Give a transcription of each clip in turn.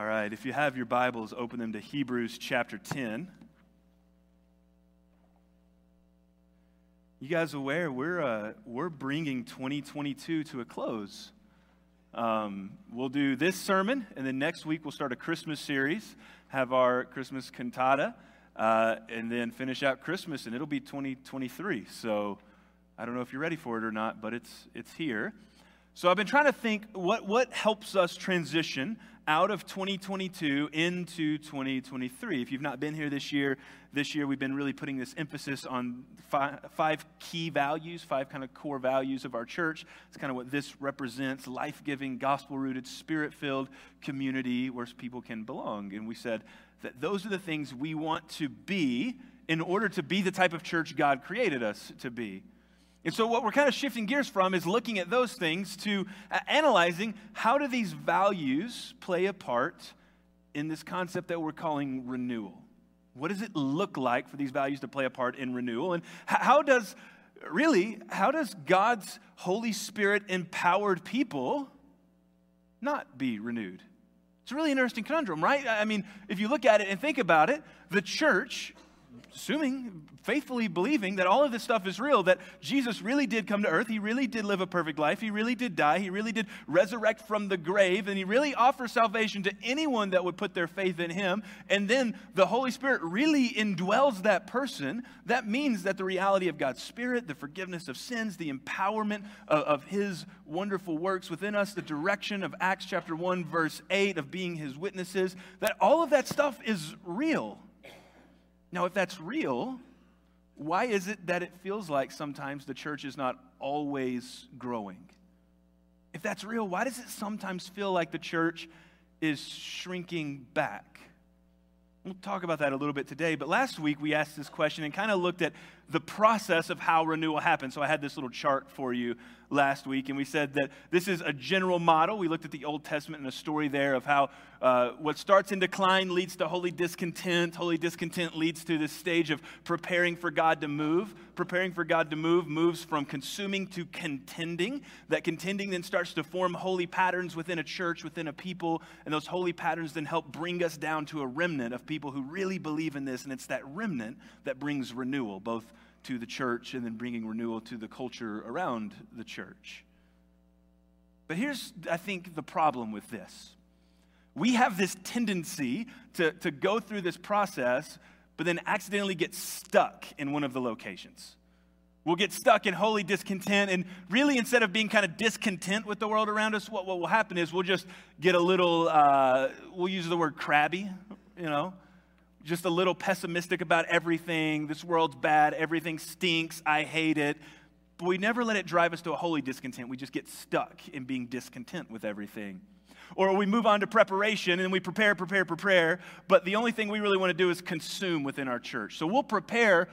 All right, if you have your Bibles, open them to Hebrews chapter 10. You guys aware we're, uh, we're bringing 2022 to a close. Um, we'll do this sermon, and then next week we'll start a Christmas series, have our Christmas cantata, uh, and then finish out Christmas, and it'll be 2023. So I don't know if you're ready for it or not, but it's, it's here. So I've been trying to think what, what helps us transition out of 2022 into 2023. If you've not been here this year, this year we've been really putting this emphasis on five, five key values, five kind of core values of our church. It's kind of what this represents life giving, gospel rooted, spirit filled community where people can belong. And we said that those are the things we want to be in order to be the type of church God created us to be. And so, what we're kind of shifting gears from is looking at those things to uh, analyzing how do these values play a part in this concept that we're calling renewal. What does it look like for these values to play a part in renewal? And how does, really, how does God's Holy Spirit empowered people not be renewed? It's a really interesting conundrum, right? I mean, if you look at it and think about it, the church assuming, faithfully believing that all of this stuff is real, that Jesus really did come to earth, he really did live a perfect life, he really did die, he really did resurrect from the grave, and he really offers salvation to anyone that would put their faith in him, and then the Holy Spirit really indwells that person, that means that the reality of God's Spirit, the forgiveness of sins, the empowerment of, of his wonderful works within us, the direction of Acts chapter 1, verse 8 of being his witnesses, that all of that stuff is real. Now, if that's real, why is it that it feels like sometimes the church is not always growing? If that's real, why does it sometimes feel like the church is shrinking back? We'll talk about that a little bit today, but last week we asked this question and kind of looked at the process of how renewal happens. So I had this little chart for you last week, and we said that this is a general model. We looked at the Old Testament and a story there of how uh, what starts in decline leads to holy discontent. Holy discontent leads to this stage of preparing for God to move. Preparing for God to move moves from consuming to contending. That contending then starts to form holy patterns within a church, within a people, and those holy patterns then help bring us down to a remnant of people who really believe in this, and it's that remnant that brings renewal, both to the church and then bringing renewal to the culture around the church. But here's, I think, the problem with this. We have this tendency to, to go through this process, but then accidentally get stuck in one of the locations. We'll get stuck in holy discontent, and really, instead of being kind of discontent with the world around us, what, what will happen is we'll just get a little, uh, we'll use the word crabby, you know, just a little pessimistic about everything. This world's bad. Everything stinks. I hate it. But we never let it drive us to a holy discontent. We just get stuck in being discontent with everything. Or we move on to preparation and we prepare, prepare, prepare, but the only thing we really want to do is consume within our church. So we'll prepare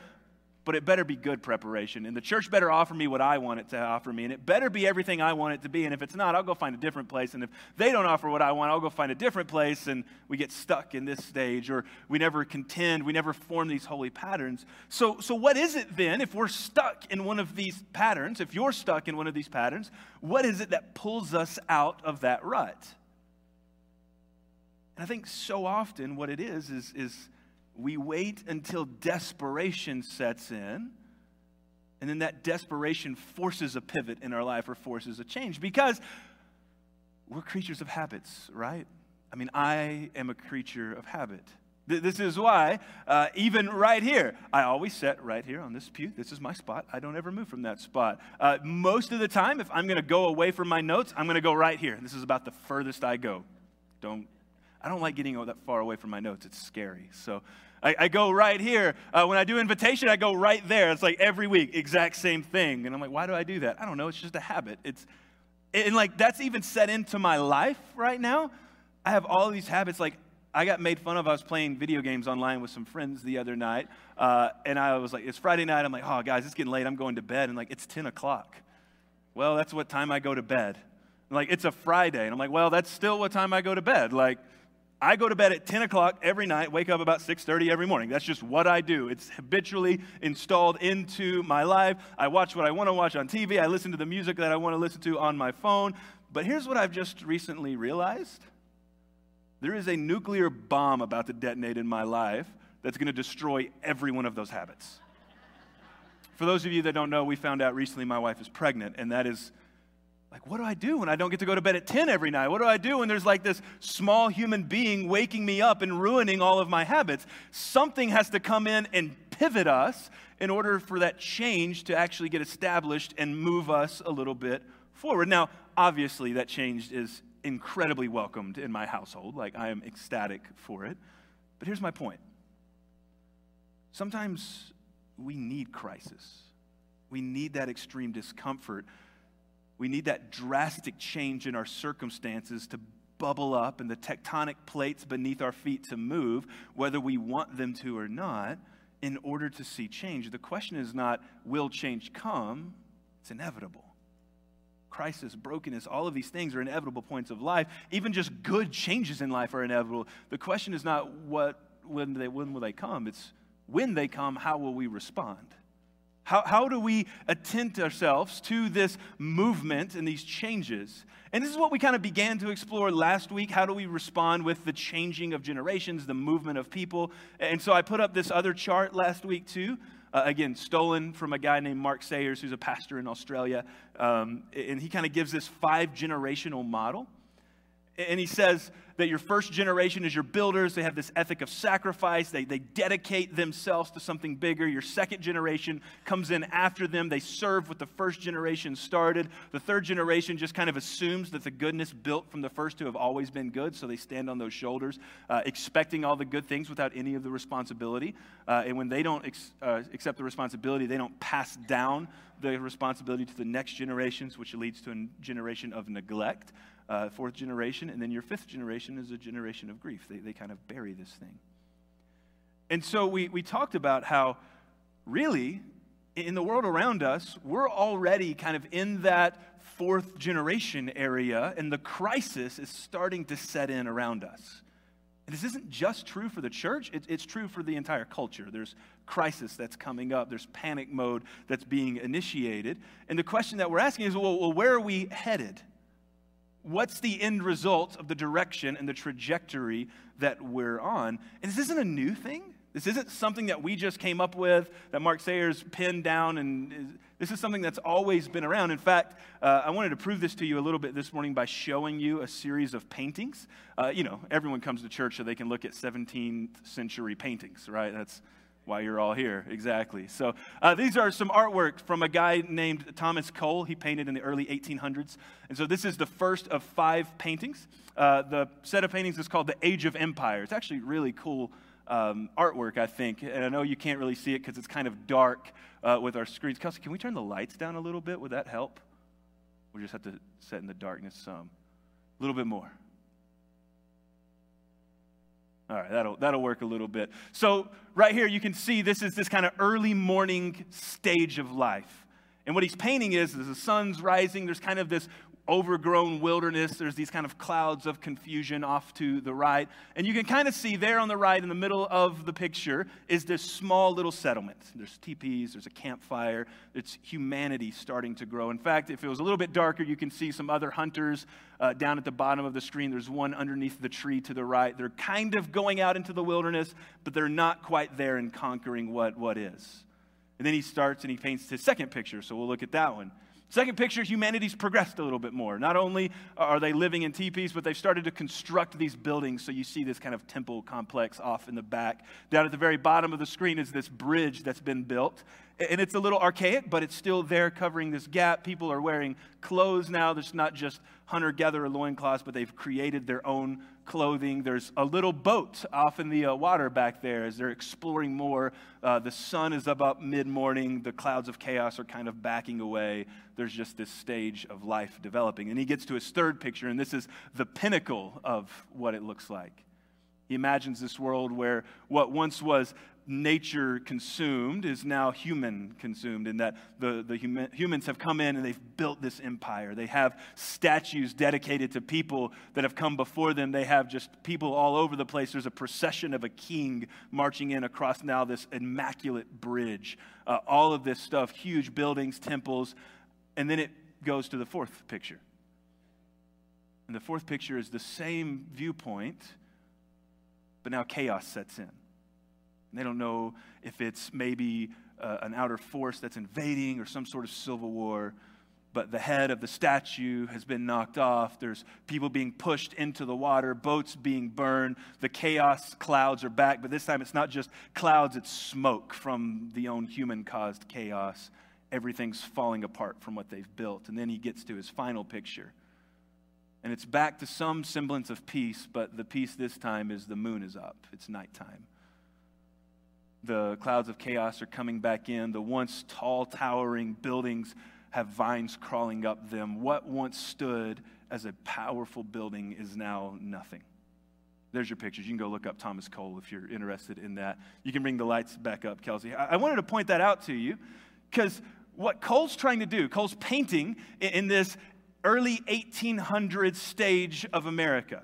but it better be good preparation. And the church better offer me what I want it to offer me. And it better be everything I want it to be. And if it's not, I'll go find a different place. And if they don't offer what I want, I'll go find a different place. And we get stuck in this stage, or we never contend, we never form these holy patterns. So, so what is it then if we're stuck in one of these patterns? If you're stuck in one of these patterns, what is it that pulls us out of that rut? And I think so often what it is is, is we wait until desperation sets in, and then that desperation forces a pivot in our life or forces a change because we're creatures of habits, right? I mean, I am a creature of habit. This is why, uh, even right here, I always sit right here on this pew. This is my spot. I don't ever move from that spot. Uh, most of the time, if I'm going to go away from my notes, I'm going to go right here. This is about the furthest I go. Don't, I don't like getting that far away from my notes. It's scary. So I, I go right here. Uh, when I do invitation, I go right there. It's like every week, exact same thing. And I'm like, why do I do that? I don't know. It's just a habit. It's, and like that's even set into my life right now. I have all these habits. Like I got made fun of. I was playing video games online with some friends the other night, uh, and I was like, it's Friday night. I'm like, oh guys, it's getting late. I'm going to bed. And like, it's 10 o'clock. Well, that's what time I go to bed. like, it's a Friday, and I'm like, well, that's still what time I go to bed. Like, I go to bed at 10 o'clock every night, wake up about 6.30 every morning. That's just what I do. It's habitually installed into my life. I watch what I want to watch on TV. I listen to the music that I want to listen to on my phone. But here's what I've just recently realized. There is a nuclear bomb about to detonate in my life that's going to destroy every one of those habits. For those of you that don't know, we found out recently my wife is pregnant, and that is like, what do I do when I don't get to go to bed at 10 every night? What do I do when there's like this small human being waking me up and ruining all of my habits? Something has to come in and pivot us in order for that change to actually get established and move us a little bit forward. Now, obviously, that change is incredibly welcomed in my household. Like, I am ecstatic for it. But here's my point sometimes we need crisis, we need that extreme discomfort. We need that drastic change in our circumstances to bubble up and the tectonic plates beneath our feet to move, whether we want them to or not, in order to see change. The question is not, will change come? It's inevitable crisis, brokenness, all of these things are inevitable points of life. Even just good changes in life are inevitable. The question is not what, when, they, when will they come? It's when they come, how will we respond? How, how do we attend ourselves to this movement and these changes? And this is what we kind of began to explore last week. How do we respond with the changing of generations, the movement of people? And so I put up this other chart last week too uh, again, stolen from a guy named Mark Sayers, who's a pastor in Australia. Um, and he kind of gives this five generational model. And he says that your first generation is your builders. They have this ethic of sacrifice. They, they dedicate themselves to something bigger. Your second generation comes in after them. They serve what the first generation started. The third generation just kind of assumes that the goodness built from the first two have always been good. So they stand on those shoulders, uh, expecting all the good things without any of the responsibility. Uh, and when they don't ex- uh, accept the responsibility, they don't pass down the responsibility to the next generations, which leads to a generation of neglect uh, fourth generation, and then your fifth generation is a generation of grief. They, they kind of bury this thing. And so we, we talked about how, really, in the world around us, we're already kind of in that fourth generation area, and the crisis is starting to set in around us. And this isn't just true for the church, it, it's true for the entire culture. There's crisis that's coming up, there's panic mode that's being initiated. And the question that we're asking is well, well where are we headed? What's the end result of the direction and the trajectory that we're on? And this isn't a new thing. This isn't something that we just came up with, that Mark Sayers pinned down, and is, this is something that's always been around. In fact, uh, I wanted to prove this to you a little bit this morning by showing you a series of paintings. Uh, you know, everyone comes to church so they can look at 17th century paintings, right? That's why you're all here. Exactly. So uh, these are some artwork from a guy named Thomas Cole. He painted in the early 1800s. And so this is the first of five paintings. Uh, the set of paintings is called The Age of Empire. It's actually really cool um, artwork, I think. And I know you can't really see it because it's kind of dark uh, with our screens. Kelsey, can we turn the lights down a little bit? Would that help? We just have to set in the darkness some. A little bit more. All right, that'll, that'll work a little bit. So, right here, you can see this is this kind of early morning stage of life. And what he's painting is, is the sun's rising, there's kind of this overgrown wilderness. There's these kind of clouds of confusion off to the right. And you can kind of see there on the right in the middle of the picture is this small little settlement. There's teepees, there's a campfire. It's humanity starting to grow. In fact, if it was a little bit darker, you can see some other hunters uh, down at the bottom of the screen. There's one underneath the tree to the right. They're kind of going out into the wilderness, but they're not quite there and conquering what, what is. And then he starts and he paints his second picture. So we'll look at that one. Second picture, humanity's progressed a little bit more. Not only are they living in teepees, but they've started to construct these buildings. So you see this kind of temple complex off in the back. Down at the very bottom of the screen is this bridge that's been built. And it's a little archaic, but it's still there covering this gap. People are wearing clothes now. There's not just hunter gatherer loincloths, but they've created their own clothing. There's a little boat off in the uh, water back there as they're exploring more. Uh, the sun is about mid morning. The clouds of chaos are kind of backing away. There's just this stage of life developing. And he gets to his third picture, and this is the pinnacle of what it looks like. He imagines this world where what once was nature consumed is now human consumed, in that the, the human, humans have come in and they've built this empire. They have statues dedicated to people that have come before them. They have just people all over the place. There's a procession of a king marching in across now this immaculate bridge. Uh, all of this stuff, huge buildings, temples. And then it goes to the fourth picture. And the fourth picture is the same viewpoint but now chaos sets in. They don't know if it's maybe uh, an outer force that's invading or some sort of civil war, but the head of the statue has been knocked off. There's people being pushed into the water, boats being burned. The chaos clouds are back, but this time it's not just clouds, it's smoke from the own human caused chaos. Everything's falling apart from what they've built. And then he gets to his final picture. And it's back to some semblance of peace, but the peace this time is the moon is up, it's nighttime the clouds of chaos are coming back in. The once tall, towering buildings have vines crawling up them. What once stood as a powerful building is now nothing. There's your pictures. You can go look up Thomas Cole if you're interested in that. You can bring the lights back up, Kelsey. I, wanted to point that out to you because what Cole's trying to do, Cole's painting in, in this early 1800s stage of America.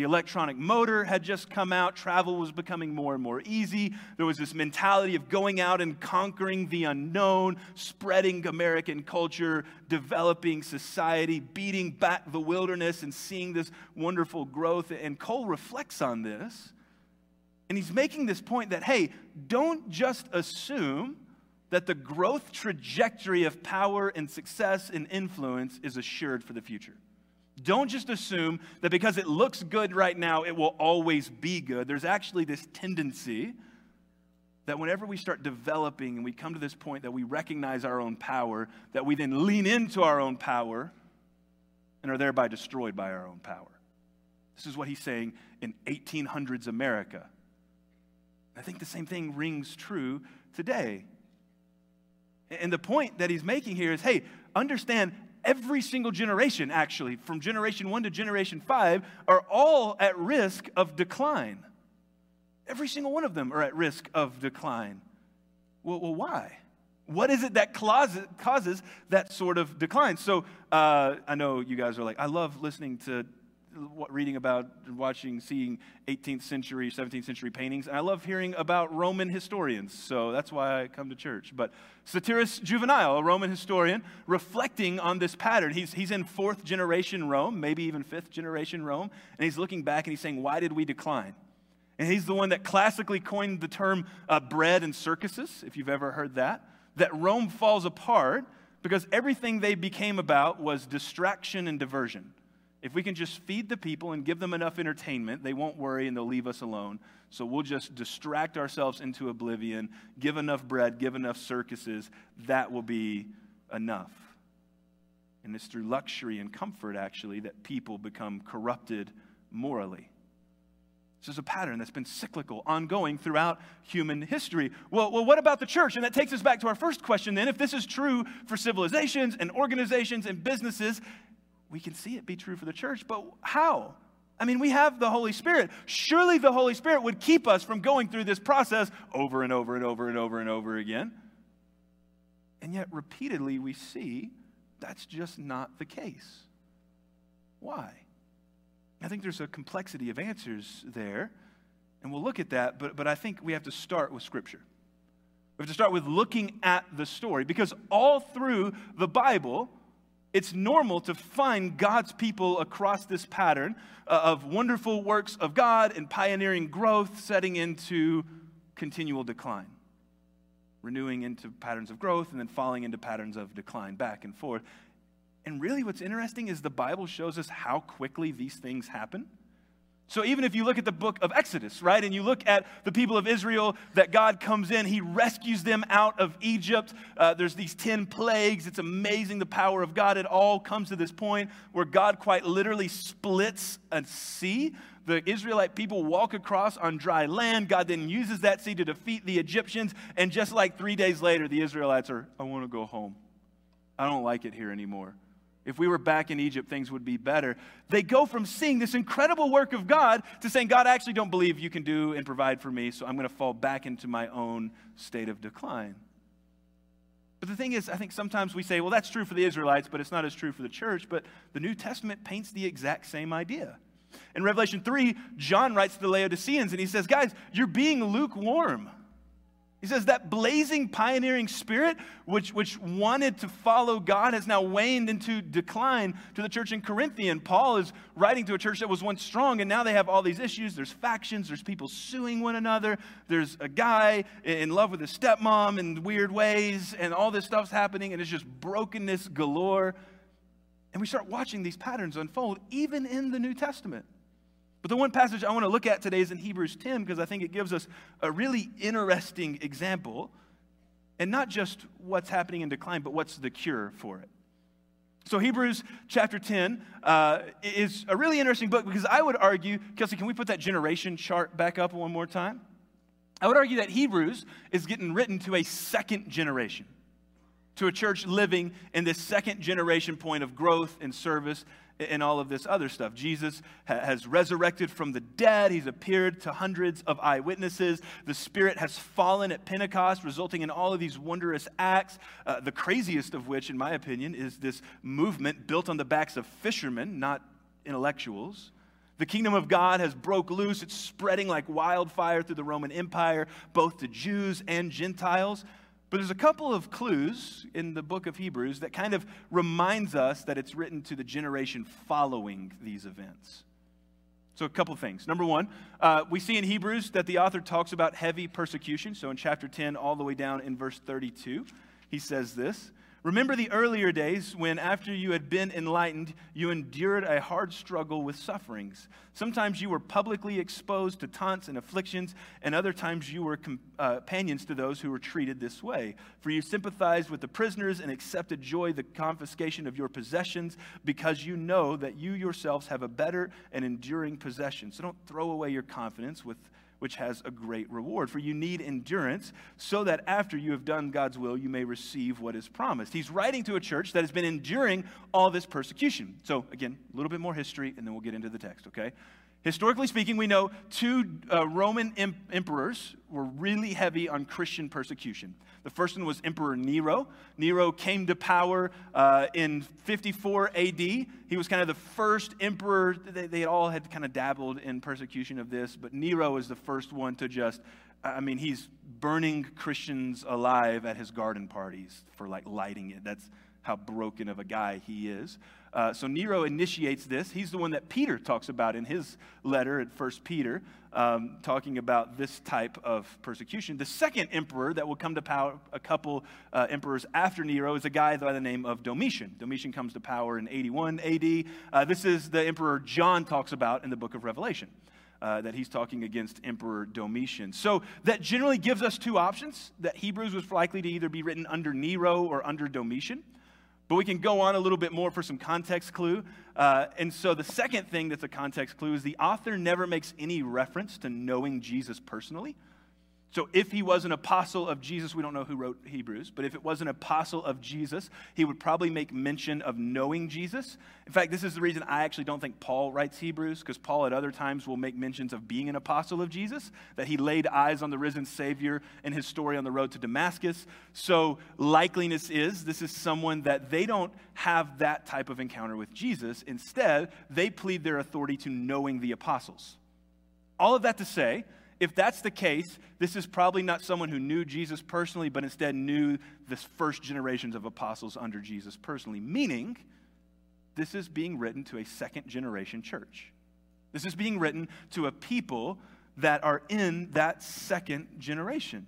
The electronic motor had just come out. Travel was becoming more and more easy. There was this mentality of going out and conquering the unknown, spreading American culture, developing society, beating back the wilderness, and seeing this wonderful growth. And Cole reflects on this. And he's making this point that, hey, don't just assume that the growth trajectory of power and success and influence is assured for the future. Don't just assume that because it looks good right now, it will always be good. There's actually this tendency that whenever we start developing and we come to this point that we recognize our own power, that we then lean into our own power and are thereby destroyed by our own power. This is what he's saying in 1800s America. I think the same thing rings true today. And the point that he's making here is hey, understand every single generation, actually, from generation one to generation five, are all at risk of decline. Every single one of them are at risk of decline. Well, well why? What is it that causes that sort of decline? So uh, I know you guys are like, I love listening to reading about, watching, seeing 18th century, 17th century paintings. And I love hearing about Roman historians, so that's why I come to church. But Satirius Juvenal, a Roman historian, reflecting on this pattern. He's, he's in fourth generation Rome, maybe even fifth generation Rome, and he's looking back and he's saying, Why did we decline? And he's the one that classically coined the term uh, bread and circuses, if you've ever heard that. That Rome falls apart because everything they became about was distraction and diversion. If we can just feed the people and give them enough entertainment, they won't worry and they'll leave us alone. So we'll just distract ourselves into oblivion, give enough bread, give enough circuses. That will be enough. And it's through luxury and comfort, actually, that people become corrupted morally. This is a pattern that's been cyclical, ongoing throughout human history. Well, well, what about the church? And that takes us back to our first question then. If this is true for civilizations and organizations and businesses, we can see it be true for the church, but how? I mean, we have the Holy Spirit. Surely the Holy Spirit would keep us from going through this process over and over and over and over and over again. And yet, repeatedly, we see that's just not the case. Why? I think there's a complexity of answers there, and we'll look at that, but, but I think we have to start with Scripture. We have to start with looking at the story, because all through the Bible, it's normal to find God's people across this pattern uh, of wonderful works of God and pioneering growth setting into continual decline, renewing into patterns of growth and then falling into patterns of decline back and forth. And really, what's interesting is the Bible shows us how quickly these things happen. So even if you look at the book of Exodus, right, and you look at the people of Israel, that God comes in, He rescues them out of Egypt. Uh, there's these 10 plagues. It's amazing the power of God. It all comes to this point where God quite literally splits a sea. The Israelite people walk across on dry land. God then uses that sea to defeat the Egyptians. And just like three days later, the Israelites are, I want to go home. I don't like it here anymore. If we were back in Egypt, things would be better. They go from seeing this incredible work of God to saying, God, I actually don't believe you can do and provide for me, so I'm going to fall back into my own state of decline. But the thing is, I think sometimes we say, well, that's true for the Israelites, but it's not as true for the church. But the New Testament paints the exact same idea. In Revelation 3, John writes to the Laodiceans and he says, guys, you're being lukewarm. He says that blazing, pioneering spirit, which, which wanted to follow God, has now waned into decline to the church in Corinthian. Paul is writing to a church that was once strong, and now they have all these issues. There's factions, there's people suing one another, there's a guy in love with his stepmom in weird ways, and all this stuff's happening, and it's just brokenness galore. And we start watching these patterns unfold, even in the New Testament. But the one passage I want to look at today is in Hebrews 10 because I think it gives us a really interesting example, and not just what's happening in decline, but what's the cure for it. So, Hebrews chapter 10 uh, is a really interesting book because I would argue, Kelsey, can we put that generation chart back up one more time? I would argue that Hebrews is getting written to a second generation to a church living in this second generation point of growth and service and all of this other stuff. Jesus has resurrected from the dead. He's appeared to hundreds of eyewitnesses. The Spirit has fallen at Pentecost, resulting in all of these wondrous acts. Uh, the craziest of which, in my opinion, is this movement built on the backs of fishermen, not intellectuals. The kingdom of God has broke loose. It's spreading like wildfire through the Roman Empire, both to Jews and Gentiles. But there's a couple of clues in the book of Hebrews that kind of reminds us that it's written to the generation following these events. So, a couple of things. Number one, uh, we see in Hebrews that the author talks about heavy persecution. So, in chapter 10, all the way down in verse 32, he says this Remember the earlier days when, after you had been enlightened, you endured a hard struggle with sufferings. Sometimes you were publicly exposed to taunts and afflictions, and other times you were uh, companions to those who were treated this way. For you sympathized with the prisoners and accepted joy the confiscation of your possessions, because you know that you yourselves have a better and enduring possession. So don't throw away your confidence with which has a great reward. For you need endurance so that after you have done God's will, you may receive what is promised. He's writing to a church that has been enduring all this persecution. So, again, a little bit more history, and then we'll get into the text, okay? Historically speaking, we know two uh, Roman em- emperors were really heavy on Christian persecution. The first one was Emperor Nero. Nero came to power uh, in 54 AD. He was kind of the first emperor. They, they all had kind of dabbled in persecution of this, but Nero is the first one to just, I mean, he's burning Christians alive at his garden parties for like lighting it. That's how broken of a guy he is. Uh, so Nero initiates this. He's the one that Peter talks about in his letter at First Peter, um, talking about this type of persecution. The second emperor that will come to power, a couple uh, emperors after Nero, is a guy by the name of Domitian. Domitian comes to power in 81 AD. Uh, this is the emperor John talks about in the book of Revelation. Uh, that he's talking against Emperor Domitian. So that generally gives us two options that Hebrews was likely to either be written under Nero or under Domitian. But we can go on a little bit more for some context clue. Uh, and so the second thing that's a context clue is the author never makes any reference to knowing Jesus personally. So, if he was an apostle of Jesus, we don't know who wrote Hebrews, but if it was an apostle of Jesus, he would probably make mention of knowing Jesus. In fact, this is the reason I actually don't think Paul writes Hebrews, because Paul at other times will make mentions of being an apostle of Jesus, that he laid eyes on the risen Savior in his story on the road to Damascus. So, likeliness is this is someone that they don't have that type of encounter with Jesus. Instead, they plead their authority to knowing the apostles. All of that to say, if that's the case, this is probably not someone who knew Jesus personally, but instead knew the first generations of apostles under Jesus personally, meaning this is being written to a second generation church. This is being written to a people that are in that second generation.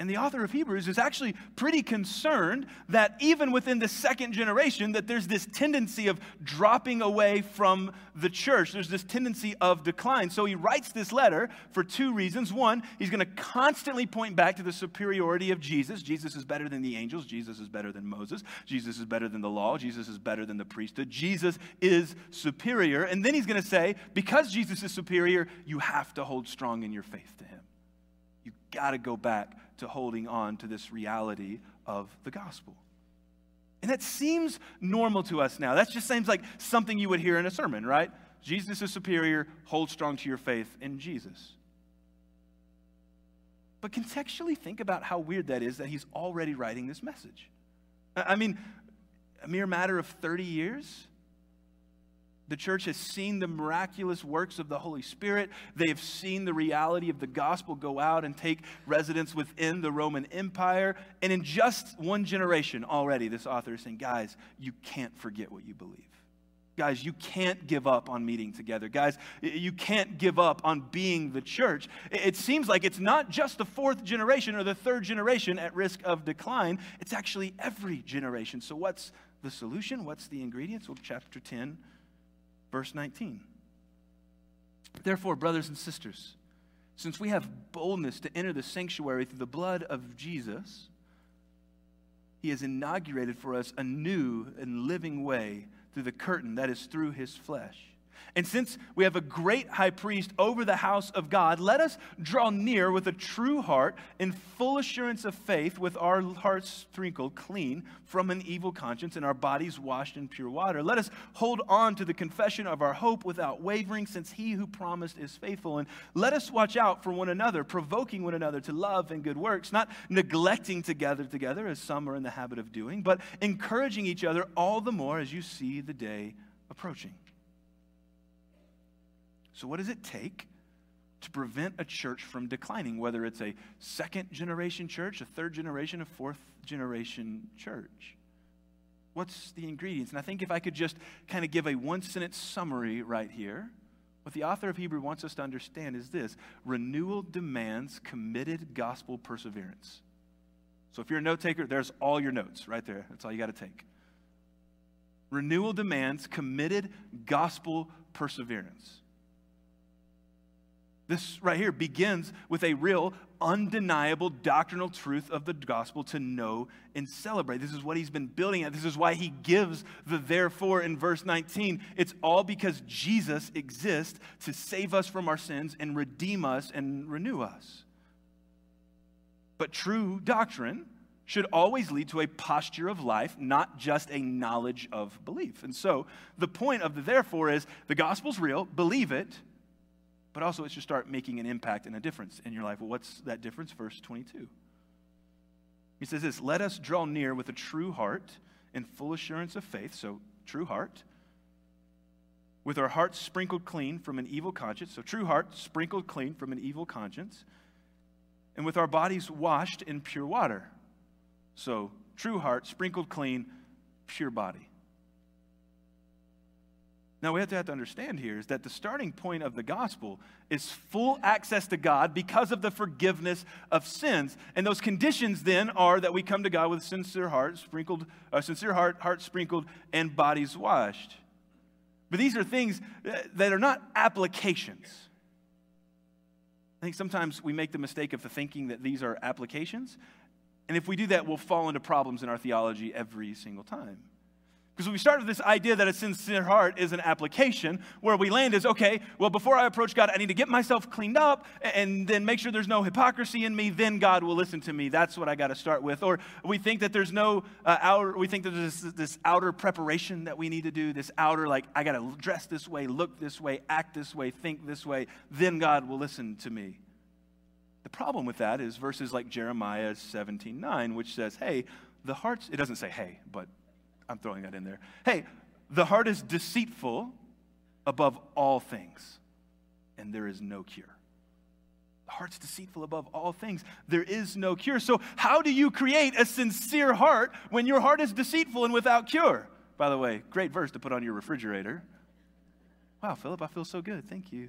And the author of Hebrews is actually pretty concerned that even within the second generation that there's this tendency of dropping away from the church. There's this tendency of decline. So he writes this letter for two reasons. One, he's going to constantly point back to the superiority of Jesus. Jesus is better than the angels. Jesus is better than Moses. Jesus is better than the law. Jesus is better than the priesthood. Jesus is superior. And then he's going to say, because Jesus is superior, you have to hold strong in your faith to him. You got to go back to holding on to this reality of the gospel. And that seems normal to us now. That just seems like something you would hear in a sermon, right? Jesus is superior, hold strong to your faith in Jesus. But contextually, think about how weird that is that he's already writing this message. I mean, a mere matter of 30 years, The church has seen the miraculous works of the Holy Spirit. They have seen the reality of the gospel go out and take residence within the Roman Empire. And in just one generation already, this author is saying, guys, you can't forget what you believe. Guys, you can't give up on meeting together. Guys, you can't give up on being the church. It seems like it's not just the fourth generation or the third generation at risk of decline, it's actually every generation. So, what's the solution? What's the ingredients? Well, chapter 10 Verse 19. Therefore, brothers and sisters, since we have boldness to enter the sanctuary through the blood of Jesus, he has inaugurated for us a new and living way through the curtain that is through his flesh. And since we have a great high priest over the house of God, let us draw near with a true heart in full assurance of faith, with our hearts sprinkled clean from an evil conscience and our bodies washed in pure water. Let us hold on to the confession of our hope without wavering, since he who promised is faithful. And let us watch out for one another, provoking one another to love and good works, not neglecting to gather together as some are in the habit of doing, but encouraging each other all the more as you see the day approaching. So, what does it take to prevent a church from declining, whether it's a second generation church, a third generation, a fourth generation church? What's the ingredients? And I think if I could just kind of give a one sentence summary right here, what the author of Hebrew wants us to understand is this renewal demands committed gospel perseverance. So if you're a note taker, there's all your notes right there. That's all you got to take. Renewal demands committed gospel perseverance. This right here begins with a real, undeniable doctrinal truth of the gospel to know and celebrate. This is what he's been building at. This is why he gives the therefore in verse 19. It's all because Jesus exists to save us from our sins and redeem us and renew us. But true doctrine should always lead to a posture of life, not just a knowledge of belief. And so the point of the therefore is the gospel's real, believe it but also it should start making an impact and a difference in your life. Well, what's that difference? Verse 22. He says this Let us draw near with a true heart and full assurance of faith, so true heart, with our hearts sprinkled clean from an evil conscience, so true heart sprinkled clean from an evil conscience, and with our bodies washed in pure water, so true heart sprinkled clean, pure body. Now, we have to, have to understand here is that the starting point of the gospel is full access to God because of the forgiveness of sins. And those conditions then are that we come to God with sincere heart, sprinkled, uh, sincere heart, heart sprinkled, and bodies washed. But these are things that are not applications. I think sometimes we make the mistake of thinking that these are applications. And if we do that, we'll fall into problems in our theology every single time. Because we start with this idea that a sincere heart is an application, where we land is okay, well, before I approach God, I need to get myself cleaned up and then make sure there's no hypocrisy in me, then God will listen to me. That's what I got to start with. Or we think that there's no uh, outer, we think that there's this, this outer preparation that we need to do, this outer, like, I got to dress this way, look this way, act this way, think this way, then God will listen to me. The problem with that is verses like Jeremiah 17 9, which says, hey, the heart's, it doesn't say hey, but I'm throwing that in there. Hey, the heart is deceitful above all things, and there is no cure. The heart's deceitful above all things. There is no cure. So, how do you create a sincere heart when your heart is deceitful and without cure? By the way, great verse to put on your refrigerator. Wow, Phillip, I feel so good. Thank you.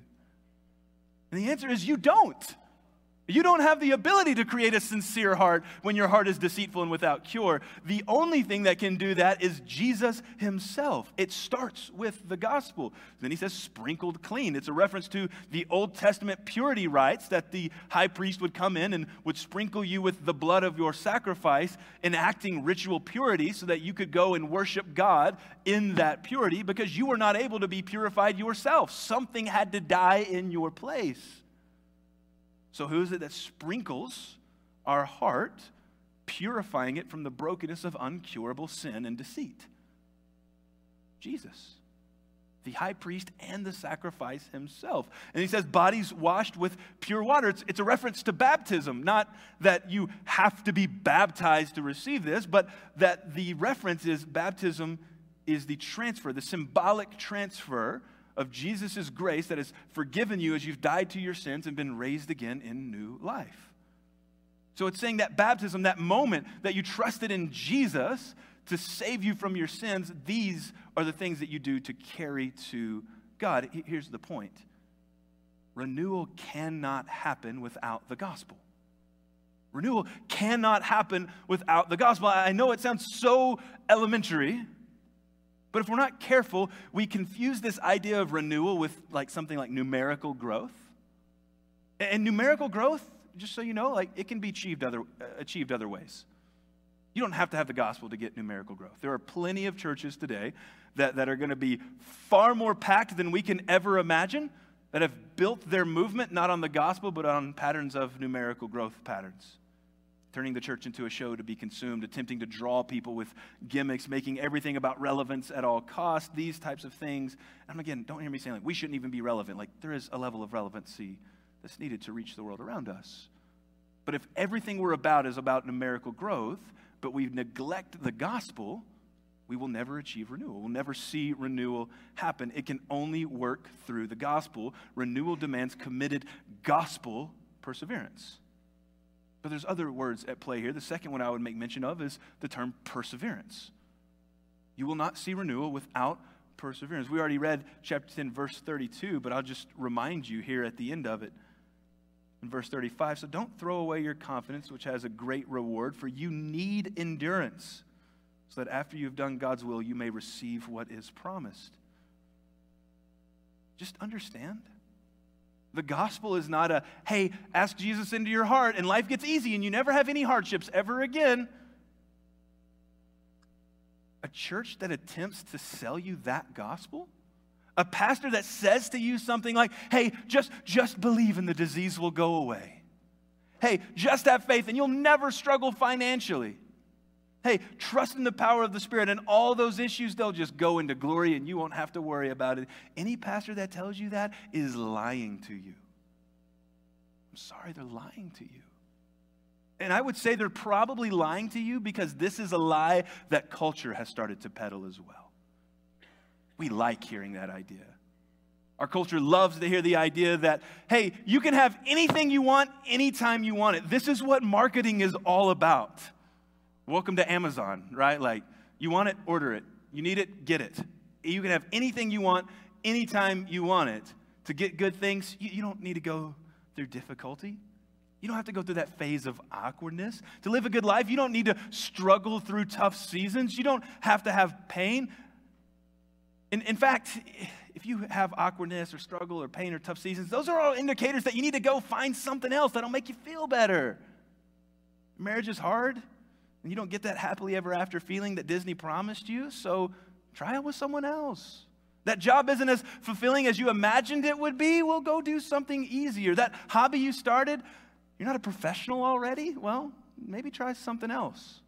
And the answer is you don't. You don't have the ability to create a sincere heart when your heart is deceitful and without cure. The only thing that can do that is Jesus himself. It starts with the gospel. Then he says, sprinkled clean. It's a reference to the Old Testament purity rites that the high priest would come in and would sprinkle you with the blood of your sacrifice, enacting ritual purity so that you could go and worship God in that purity because you were not able to be purified yourself. Something had to die in your place. So, who is it that sprinkles our heart, purifying it from the brokenness of uncurable sin and deceit? Jesus, the high priest and the sacrifice himself. And he says, bodies washed with pure water. It's, it's a reference to baptism, not that you have to be baptized to receive this, but that the reference is baptism is the transfer, the symbolic transfer of Jesus' grace that has forgiven you as you've died to your sins and been raised again in new life. So it's saying that baptism, that moment that you trusted in Jesus to save you from your sins, these are the things that you do to carry to God. Here's the point renewal cannot happen without the gospel. Renewal cannot happen without the gospel. I know it sounds so elementary, but if we're not careful, we confuse this idea of renewal with like something like numerical growth. And numerical growth, just so you know, like it can be achieved other, achieved other ways. You don't have to have the gospel to get numerical growth. There are plenty of churches today that, that are going to be far more packed than we can ever imagine, that have built their movement not on the gospel, but on patterns of numerical growth patterns turning the church into a show to be consumed, attempting to draw people with gimmicks, making everything about relevance at all costs, these types of things. And again, don't hear me saying like we shouldn't even be relevant. Like there is a level of relevancy that's needed to reach the world around us. But if everything we're about is about numerical growth, but we neglect the gospel, we will never achieve renewal. We'll never see renewal happen. It can only work through the gospel. Renewal demands committed gospel perseverance. But there's other words at play here. The second one I would make mention of is the term perseverance. You will not see renewal without perseverance. We already read chapter 10, verse 32, but I'll just remind you here at the end of it in verse 35. So don't throw away your confidence, which has a great reward, for you need endurance, so that after you've done God's will, you may receive what is promised. Just understand the gospel is not a, hey, ask Jesus into your heart and life gets easy and you never have any hardships ever again. A church that attempts to sell you that gospel? A pastor that says to you something like, hey, just, just believe and the disease will go away. Hey, just have faith and you'll never struggle financially. Hey, trust in the power of the Spirit, and all those issues, they'll just go into glory and you won't have to worry about it. Any pastor that tells you that is lying to you. I'm sorry, they're lying to you. And I would say they're probably lying to you because this is a lie that culture has started to peddle as well. We like hearing that idea. Our culture loves to hear the idea that, hey, you can have anything you want anytime you want it. This is what marketing is all about. Welcome to Amazon, right? Like, you want it, order it. You need it, get it. You can have anything you want, anytime you want it. To get good things, you, you don't need to go through difficulty. You don't have to go through that phase of awkwardness. To live a good life, you don't need to struggle through tough seasons. You don't have to have pain. In, in fact, if you have awkwardness or struggle or pain or tough seasons, those are all indicators that you need to go find something else that'll make you feel better. Marriage is hard. And you don't get that happily ever after feeling that Disney promised you, so try it with someone else. That job isn't as fulfilling as you imagined it would be, well, go do something easier. That hobby you started, you're not a professional already? Well, maybe try something else.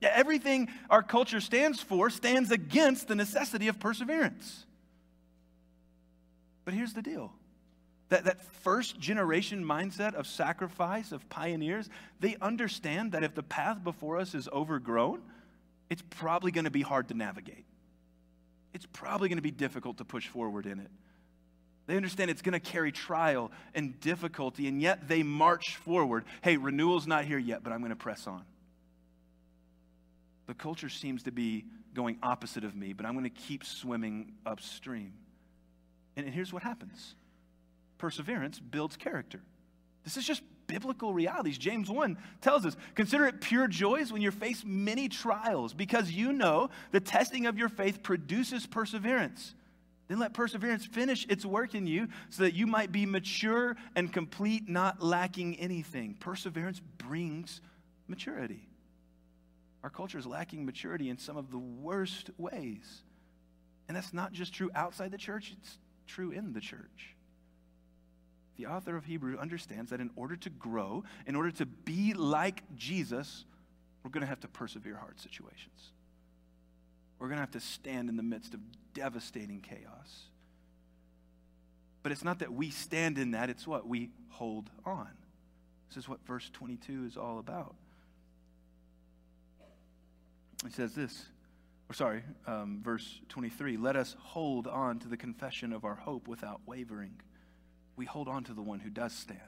Yeah, everything our culture stands for stands against the necessity of perseverance. But here's the deal that, that first generation mindset of sacrifice, of pioneers, they understand that if the path before us is overgrown, it's probably going to be hard to navigate. It's probably going to be difficult to push forward in it. They understand it's going to carry trial and difficulty, and yet they march forward. Hey, renewal's not here yet, but I'm going to press on. The culture seems to be going opposite of me, but I'm going to keep swimming upstream. And here's what happens perseverance builds character. This is just biblical realities. James 1 tells us consider it pure joys when you face many trials, because you know the testing of your faith produces perseverance. Then let perseverance finish its work in you so that you might be mature and complete, not lacking anything. Perseverance brings maturity. Our culture is lacking maturity in some of the worst ways. And that's not just true outside the church, it's true in the church the author of Hebrew understands that in order to grow, in order to be like Jesus, we're going to have to persevere hard situations. We're going to have to stand in the midst of devastating chaos. But it's not that we stand in that, it's what? We hold on. This is what verse 22 is all about. It says this or sorry, um, verse 23 let us hold on to the confession of our hope without wavering. We hold on to the one who does stand.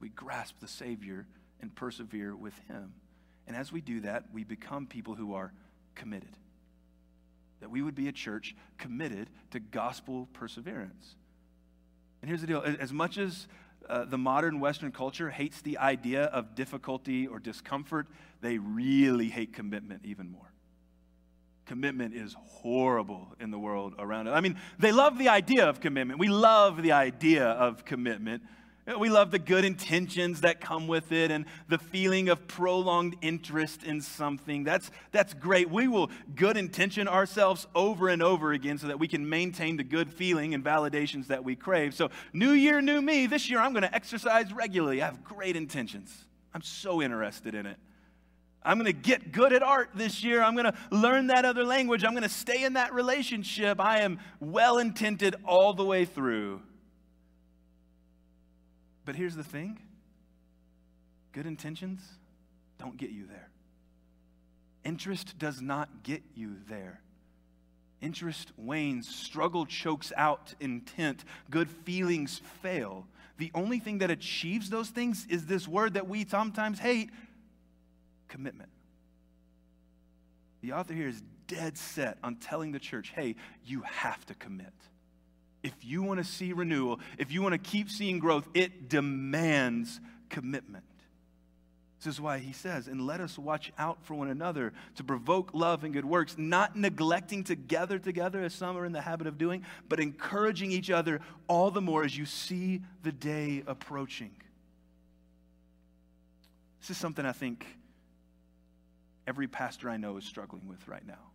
We grasp the Savior and persevere with him. And as we do that, we become people who are committed. That we would be a church committed to gospel perseverance. And here's the deal as much as uh, the modern Western culture hates the idea of difficulty or discomfort, they really hate commitment even more. Commitment is horrible in the world around us. I mean, they love the idea of commitment. We love the idea of commitment. We love the good intentions that come with it and the feeling of prolonged interest in something. That's, that's great. We will good intention ourselves over and over again so that we can maintain the good feeling and validations that we crave. So, new year, new me. This year, I'm going to exercise regularly. I have great intentions. I'm so interested in it. I'm going to get good at art this year. I'm going to learn that other language. I'm going to stay in that relationship. I am well intended all the way through. But here's the thing good intentions don't get you there. Interest does not get you there. Interest wanes, struggle chokes out intent, good feelings fail. The only thing that achieves those things is this word that we sometimes hate commitment. The author here is dead set on telling the church hey, you have to commit if you want to see renewal, if you want to keep seeing growth, it demands commitment. This is why he says, and let us watch out for one another to provoke love and good works, not neglecting to gather together as some are in the habit of doing, but encouraging each other all the more as you see the day approaching. This is something I think every pastor I know is struggling with right now.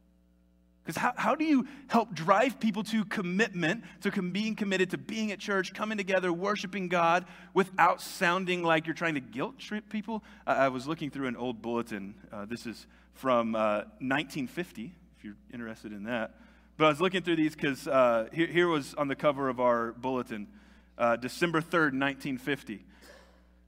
Because how, how do you help drive people to commitment, to com- being committed to being at church, coming together, worshiping God, without sounding like you're trying to guilt trip people? I was looking through an old bulletin. Uh, this is from uh, 1950, if you're interested in that. But I was looking through these because uh, here, here, was on the cover of our bulletin uh, December 3rd, 1950.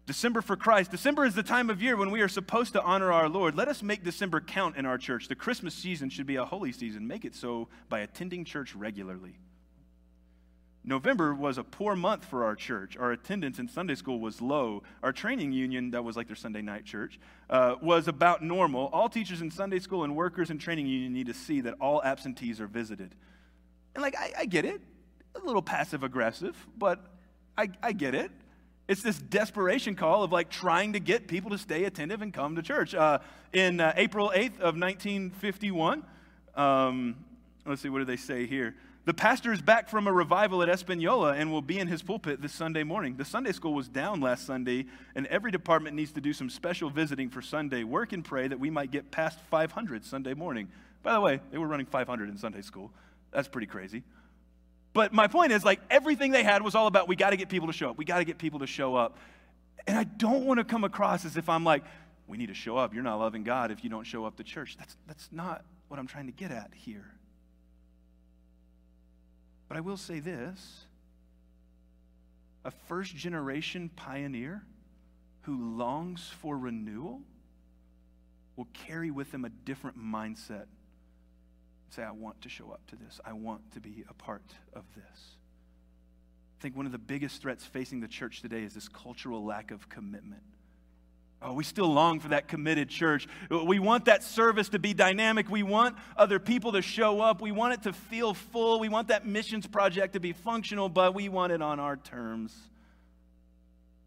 December for Christ. December is the time of year when we are supposed to honor our Lord. Let us make December count in our church. The Christmas season should be a holy season. Make it so by attending church regularly. November was a poor month for our church. Our attendance in Sunday school was low. Our training union, that was like their Sunday night church, uh, was about normal. All teachers in Sunday school and workers in training union need to see that all absentees are visited. And, like, I, I get it. A little passive aggressive, but I, I get it. It's this desperation call of like trying to get people to stay attentive and come to church. Uh, in uh, April 8th of 1951, um, let's see, what do they say here? The pastor is back from a revival at Espanola and will be in his pulpit this Sunday morning. The Sunday school was down last Sunday, and every department needs to do some special visiting for Sunday. Work and pray that we might get past 500 Sunday morning. By the way, they were running 500 in Sunday school. That's pretty crazy. But my point is, like, everything they had was all about we got to get people to show up. We got to get people to show up. And I don't want to come across as if I'm like, we need to show up. You're not loving God if you don't show up to church. That's, that's not what I'm trying to get at here. But I will say this a first generation pioneer who longs for renewal will carry with them a different mindset say, I want to show up to this. I want to be a part of this. I think one of the biggest threats facing the church today is this cultural lack of commitment. Oh, we still long for that committed church. We want that service to be dynamic. We want other people to show up. We want it to feel full. We want that missions project to be functional, but we want it on our terms.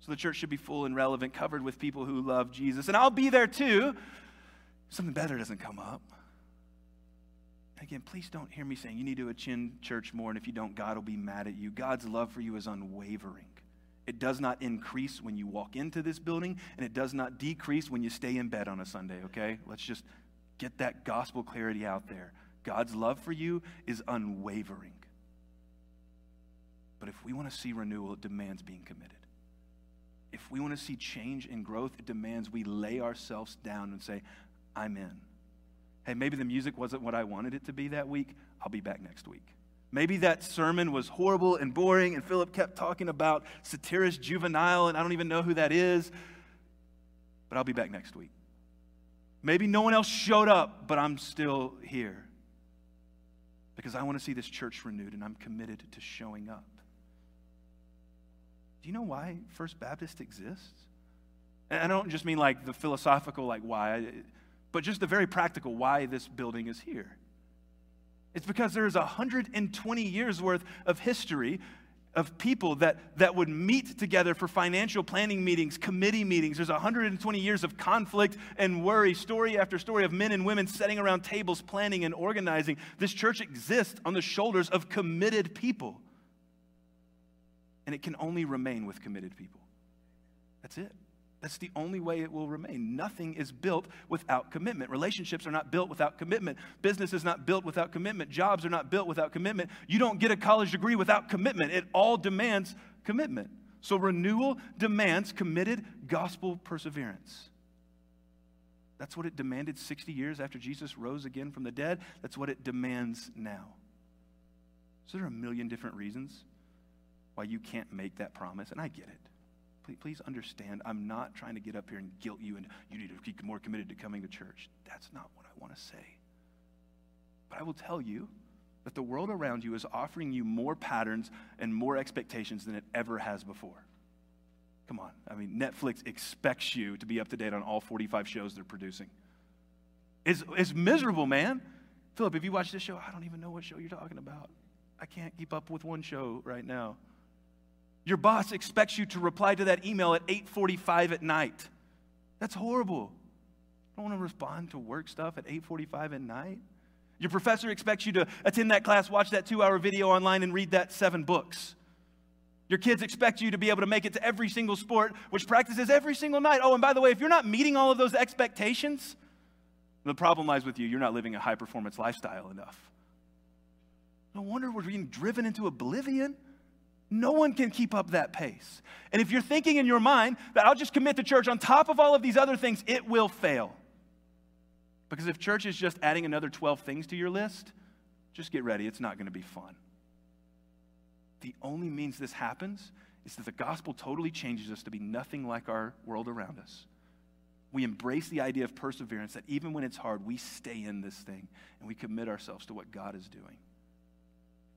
So the church should be full and relevant, covered with people who love Jesus. And I'll be there too. Something better doesn't come up. Again, please don't hear me saying you need to attend church more, and if you don't, God will be mad at you. God's love for you is unwavering. It does not increase when you walk into this building, and it does not decrease when you stay in bed on a Sunday, okay? Let's just get that gospel clarity out there. God's love for you is unwavering. But if we want to see renewal, it demands being committed. If we want to see change and growth, it demands we lay ourselves down and say, I'm in hey, maybe the music wasn't what I wanted it to be that week. I'll be back next week. Maybe that sermon was horrible and boring, and Phillip kept talking about Satyrus Juvenile, and I don't even know who that is, but I'll be back next week. Maybe no one else showed up, but I'm still here because I want to see this church renewed and I'm committed to showing up. Do you know why First Baptist exists? And I don't just mean like the philosophical, like why, but just the very practical why this building is here. It's because there's 120 years worth of history of people that, that would meet together for financial planning meetings, committee meetings. There's 120 years of conflict and worry, story after story of men and women sitting around tables planning and organizing. This church exists on the shoulders of committed people. And it can only remain with committed people. That's it. That's the only way it will remain. Nothing is built without commitment. Relationships are not built without commitment. Business is not built without commitment. Jobs are not built without commitment. You don't get a college degree without commitment. It all demands commitment. So renewal demands committed gospel perseverance. That's what it demanded 60 years after Jesus rose again from the dead. That's what it demands now. So there are a million different reasons why you can't make that promise, and I get it. Please, please understand, I'm not trying to get up here and guilt you and you need to be more committed to coming to church. That's not what I want to say. But I will tell you that the world around you is offering you more patterns and more expectations than it ever has before. Come on. I mean, Netflix expects you to be up to date on all 45 shows they're producing. It's, it's miserable, man. Phillip, if you watch this show, I don't even know what show you're talking about. I can't keep up with one show right now. Your boss expects you to reply to that email at 8:45 at night. That's horrible. I don't want to respond to work stuff at 8:45 at night. Your professor expects you to attend that class, watch that 2-hour video online and read that 7 books. Your kids expect you to be able to make it to every single sport, which practices every single night. Oh, and by the way, if you're not meeting all of those expectations, the problem lies with you. You're not living a high performance lifestyle enough. No wonder we're being driven into oblivion. No one can keep up that pace. And if you're thinking in your mind that I'll just commit to church on top of all of these other things, it will fail. Because if church is just adding another 12 things to your list, just get ready. It's not going to be fun. The only means this happens is that the gospel totally changes us to be nothing like our world around us. We embrace the idea of perseverance that even when it's hard, we stay in this thing and we commit ourselves to what God is doing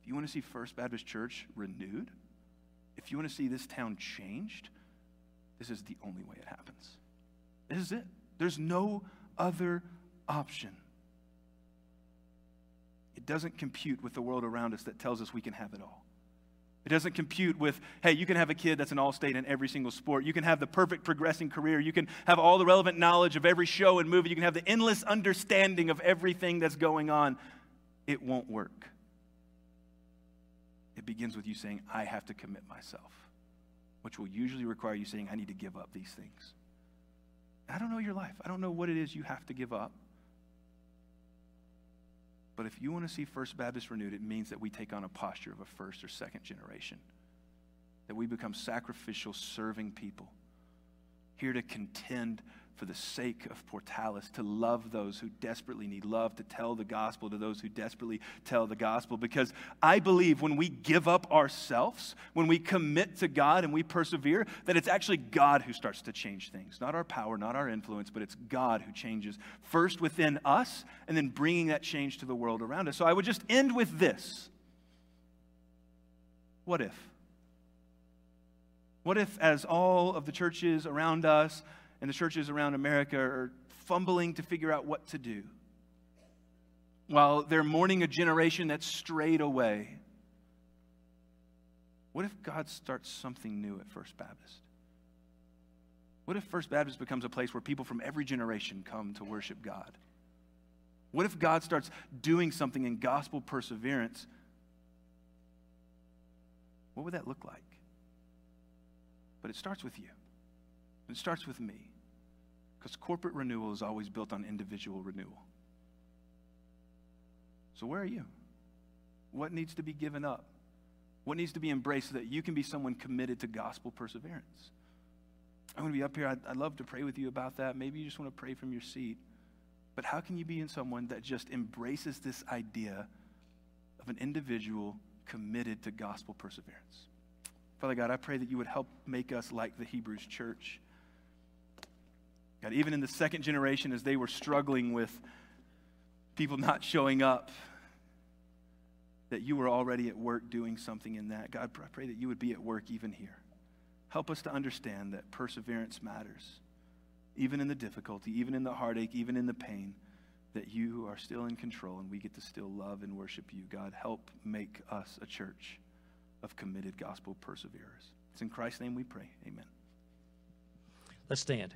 you want to see First Baptist Church renewed, if you want to see this town changed, this is the only way it happens. This is it. There's no other option. It doesn't compute with the world around us that tells us we can have it all. It doesn't compute with, hey, you can have a kid that's an all state in every single sport. You can have the perfect progressing career. You can have all the relevant knowledge of every show and movie. You can have the endless understanding of everything that's going on. It won't work. It begins with you saying, I have to commit myself, which will usually require you saying, I need to give up these things. I don't know your life. I don't know what it is you have to give up. But if you want to see First Baptist renewed, it means that we take on a posture of a first or second generation, that we become sacrificial, serving people, here to contend for the sake of Portales, to love those who desperately need love, to tell the gospel to those who desperately tell the gospel. Because I believe when we give up ourselves, when we commit to God and we persevere, that it's actually God who starts to change things. Not our power, not our influence, but it's God who changes first within us and then bringing that change to the world around us. So I would just end with this. What if? What if, as all of the churches around us, and the churches around America are fumbling to figure out what to do while they're mourning a generation that's strayed away. What if God starts something new at First Baptist? What if First Baptist becomes a place where people from every generation come to worship God? What if God starts doing something in gospel perseverance? What would that look like? But it starts with you. It starts with me. Because corporate renewal is always built on individual renewal. So, where are you? What needs to be given up? What needs to be embraced so that you can be someone committed to gospel perseverance? I'm going to be up here. I'd, I'd love to pray with you about that. Maybe you just want to pray from your seat. But how can you be in someone that just embraces this idea of an individual committed to gospel perseverance? Father God, I pray that you would help make us like the Hebrews church God, even in the second generation, as they were struggling with people not showing up, that you were already at work doing something in that. God, I pray that you would be at work even here. Help us to understand that perseverance matters, even in the difficulty, even in the heartache, even in the pain, that you are still in control and we get to still love and worship you. God, help make us a church of committed gospel perseverers. It's in Christ's name we pray. Amen. Let's stand.